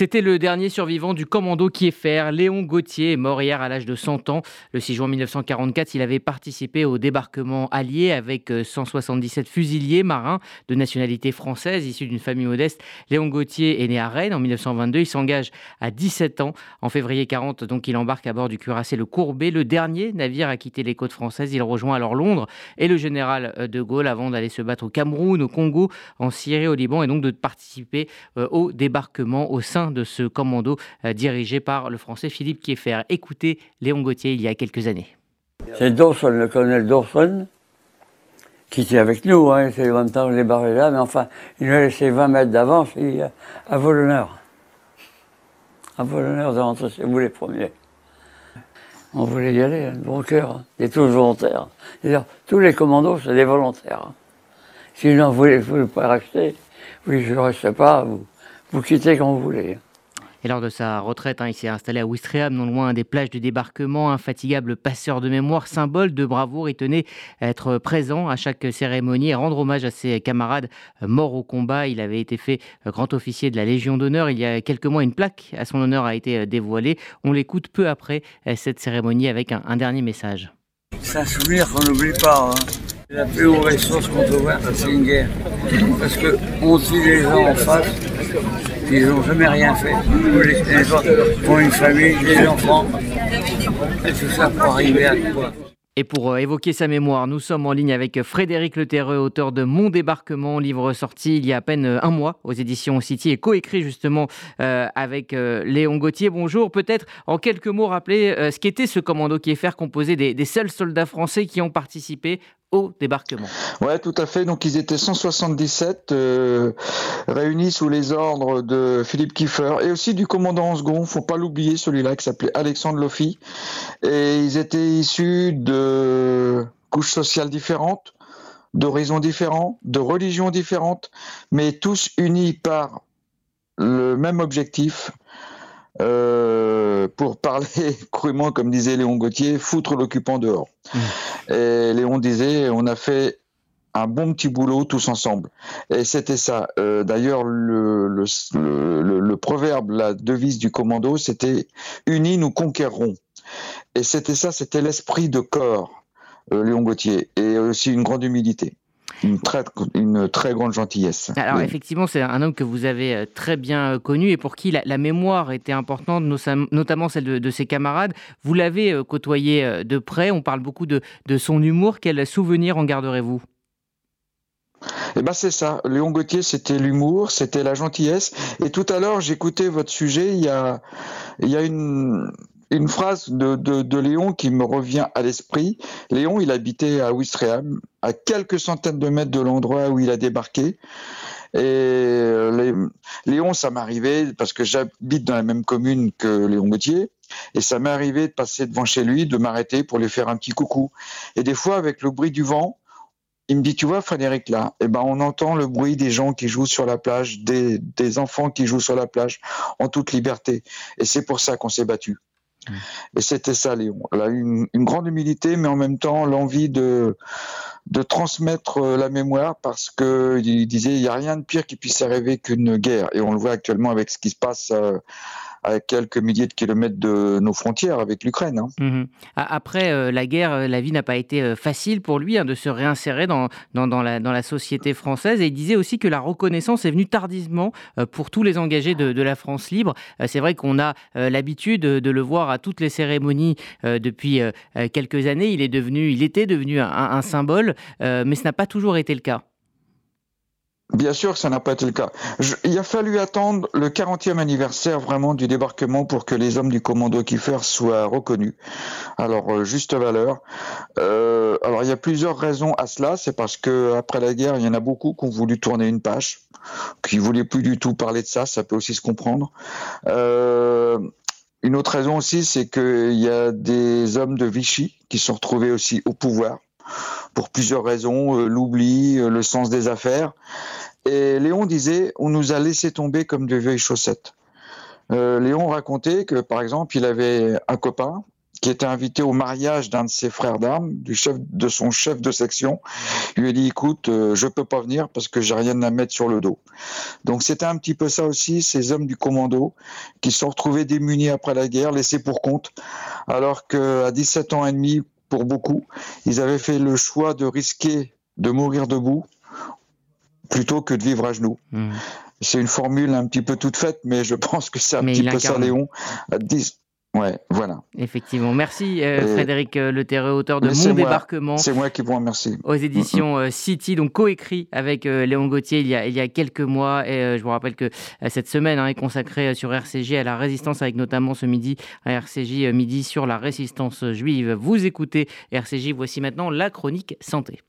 C'était le dernier survivant du commando Kieffer. Léon Gauthier est mort hier à l'âge de 100 ans. Le 6 juin 1944, il avait participé au débarquement allié avec 177 euh, fusiliers marins de nationalité française issus d'une famille modeste. Léon Gauthier est né à Rennes en 1922. Il s'engage à 17 ans. En février 40, donc, il embarque à bord du cuirassé Le Courbet, le dernier navire à quitter les côtes françaises. Il rejoint alors Londres et le général euh, de Gaulle avant d'aller se battre au Cameroun, au Congo, en Syrie, au Liban et donc de participer euh, au débarquement au sein de ce commando euh, dirigé par le français Philippe Kieffer. Écoutez Léon Gauthier il y a quelques années. C'est Dawson, le colonel Dawson, qui était avec nous. Hein, c'est longtemps que débarqué là, mais enfin, il nous a laissé 20 mètres d'avance et à vos l'honneur. À vos l'honneur de rentrer chez vous les premiers. On voulait y aller, hein, bon cœur, hein. et tous volontaires. Tous les commandos, c'est des volontaires. Hein. Sinon, vous ne voulez pas rester, oui, je ne reste pas, vous, vous quittez quand vous voulez. Et lors de sa retraite, hein, il s'est installé à Ouistreham, non loin des plages du débarquement. Infatigable passeur de mémoire, symbole de bravoure, il tenait à être présent à chaque cérémonie et rendre hommage à ses camarades morts au combat. Il avait été fait grand officier de la Légion d'honneur. Il y a quelques mois, une plaque à son honneur a été dévoilée. On l'écoute peu après cette cérémonie avec un, dernier message. C'est un souvenir qu'on n'oublie pas. Hein. La plus haute ressource qu'on peut voir, c'est une guerre. Parce qu'on tue les gens en face, ils n'ont jamais rien fait. Les autres ont une famille, des enfants, et tout ça pour arriver à quoi? Et pour euh, évoquer sa mémoire, nous sommes en ligne avec Frédéric Leterreux, auteur de Mon débarquement, livre sorti il y a à peine euh, un mois aux éditions City et coécrit justement euh, avec Léon Gauthier. Bonjour, peut-être en quelques mots rappeler ce qu'était ce commando qui est faire composé des, seuls soldats français qui ont participé débarquement. Ouais, tout à fait. Donc ils étaient 177 euh, réunis sous les ordres de Philippe Kiefer et aussi du commandant second. Faut pas l'oublier, celui-là qui s'appelait Alexandre Lofi. Et ils étaient issus de couches sociales différentes, d'horizons différents, de religions différentes, mais tous unis par le même objectif, euh, pour parler crûment, comme disait Léon Gauthier, foutre l'occupant dehors. Mmh. Et Léon disait, on a fait un bon petit boulot tous ensemble. Et c'était ça. Euh, d'ailleurs, le, le, proverbe, la devise du commando, c'était Unis, nous conquérons. Et c'était ça, c'était l'esprit de corps, euh, Léon Gauthier, et aussi une grande humilité une très, une très grande gentillesse. Alors effectivement, c'est un homme que vous avez euh, très bien euh, connu et pour qui la, mémoire était importante, notamment celle de, ses camarades. Vous l'avez euh, côtoyé de près, on parle beaucoup de, de son humour. Quel souvenir en garderez-vous? Eh ben c'est ça. Léon Gauthier, c'était l'humour, c'était la gentillesse. Et tout à l'heure, j'écoutais votre sujet. Il y a, il y a une, une phrase de, de, Léon qui me revient à l'esprit. Léon, il habitait à Ouistreham, à quelques centaines de mètres de l'endroit où il a débarqué. Et euh, Léon, ça m'arrivait parce que j'habite dans la même commune que Léon Gauthier. Et ça m'est arrivé de passer devant chez lui, de m'arrêter pour lui faire un petit coucou. Et des fois, avec le bruit du vent, il me dit, tu vois, Frédéric, là, eh ben, on entend le bruit des gens qui jouent sur la plage, des, des enfants qui jouent sur la plage en toute liberté. Et c'est pour ça qu'on s'est battu. Mm. Et c'était ça, Léon. Elle a une, grande humilité, mais en même temps l'envie de, de transmettre euh, la mémoire parce qu'il disait il n'y a rien de pire qui puisse arriver qu'une guerre. Et on le voit actuellement avec ce qui se passe euh, à quelques milliers de kilomètres de nos frontières avec l'Ukraine. Hein. Mhm. Après euh, la guerre, euh, la vie n'a pas été euh, facile pour lui hein, de se réinsérer dans, la, société française. Et il disait aussi que la reconnaissance est venue tardivement pour tous les engagés de, la France libre. C'est vrai qu'on a l'habitude de le voir à toutes les cérémonies depuis quelques années. Il, est devenu, il était devenu un symbole, mais ce n'a pas toujours été le cas. Bien sûr que ça n'a pas été le cas. il a fallu attendre le 40e anniversaire vraiment du débarquement pour que les hommes du commando Kiefer soient reconnus leur euh, juste valeur. Euh, alors il y a plusieurs raisons à cela. C'est parce que après la guerre, il y en a beaucoup qui ont voulu tourner une page, qui voulaient plus du tout parler de ça. Ça peut aussi se comprendre. Euh, une autre raison aussi, c'est qu'il y a des hommes de Vichy qui sont retrouvés aussi au pouvoir pour plusieurs raisons, euh, l'oubli, euh, le sens des affaires. Et Léon disait, on nous a laissé tomber comme de vieilles chaussettes. Euh, Léon racontait que, par exemple, il avait un copain qui était invité au mariage d'un de ses frères d'armes, du chef de son chef de section, lui a dit écoute, euh, je peux pas venir parce que j'ai rien à mettre sur le dos. Donc c'était un petit peu ça aussi, ces hommes du commando qui se sont retrouvés démunis après la guerre, laissés pour compte, alors qu'à 17 ans et demi, pour beaucoup, ils avaient fait le choix de risquer de mourir debout plutôt que de vivre à genoux. Mmh. C'est une formule un petit peu toute faite, mais je pense que c'est un petit peu ça, Léon. À 10, Ouais, voilà. Effectivement. Merci euh, Frédéric euh, Le Terreux, auteur de Mon débarquement. C'est moi qui vous remercie. Aux éditions euh, City, donc coécrit avec Léon Gauthier il y, a, il y a quelques mois. Et je vous rappelle que cette semaine hein, est consacrée sur RCJ à la résistance, avec notamment ce midi à RCJ midi sur la résistance juive. Vous écoutez RCJ, voici maintenant la chronique santé.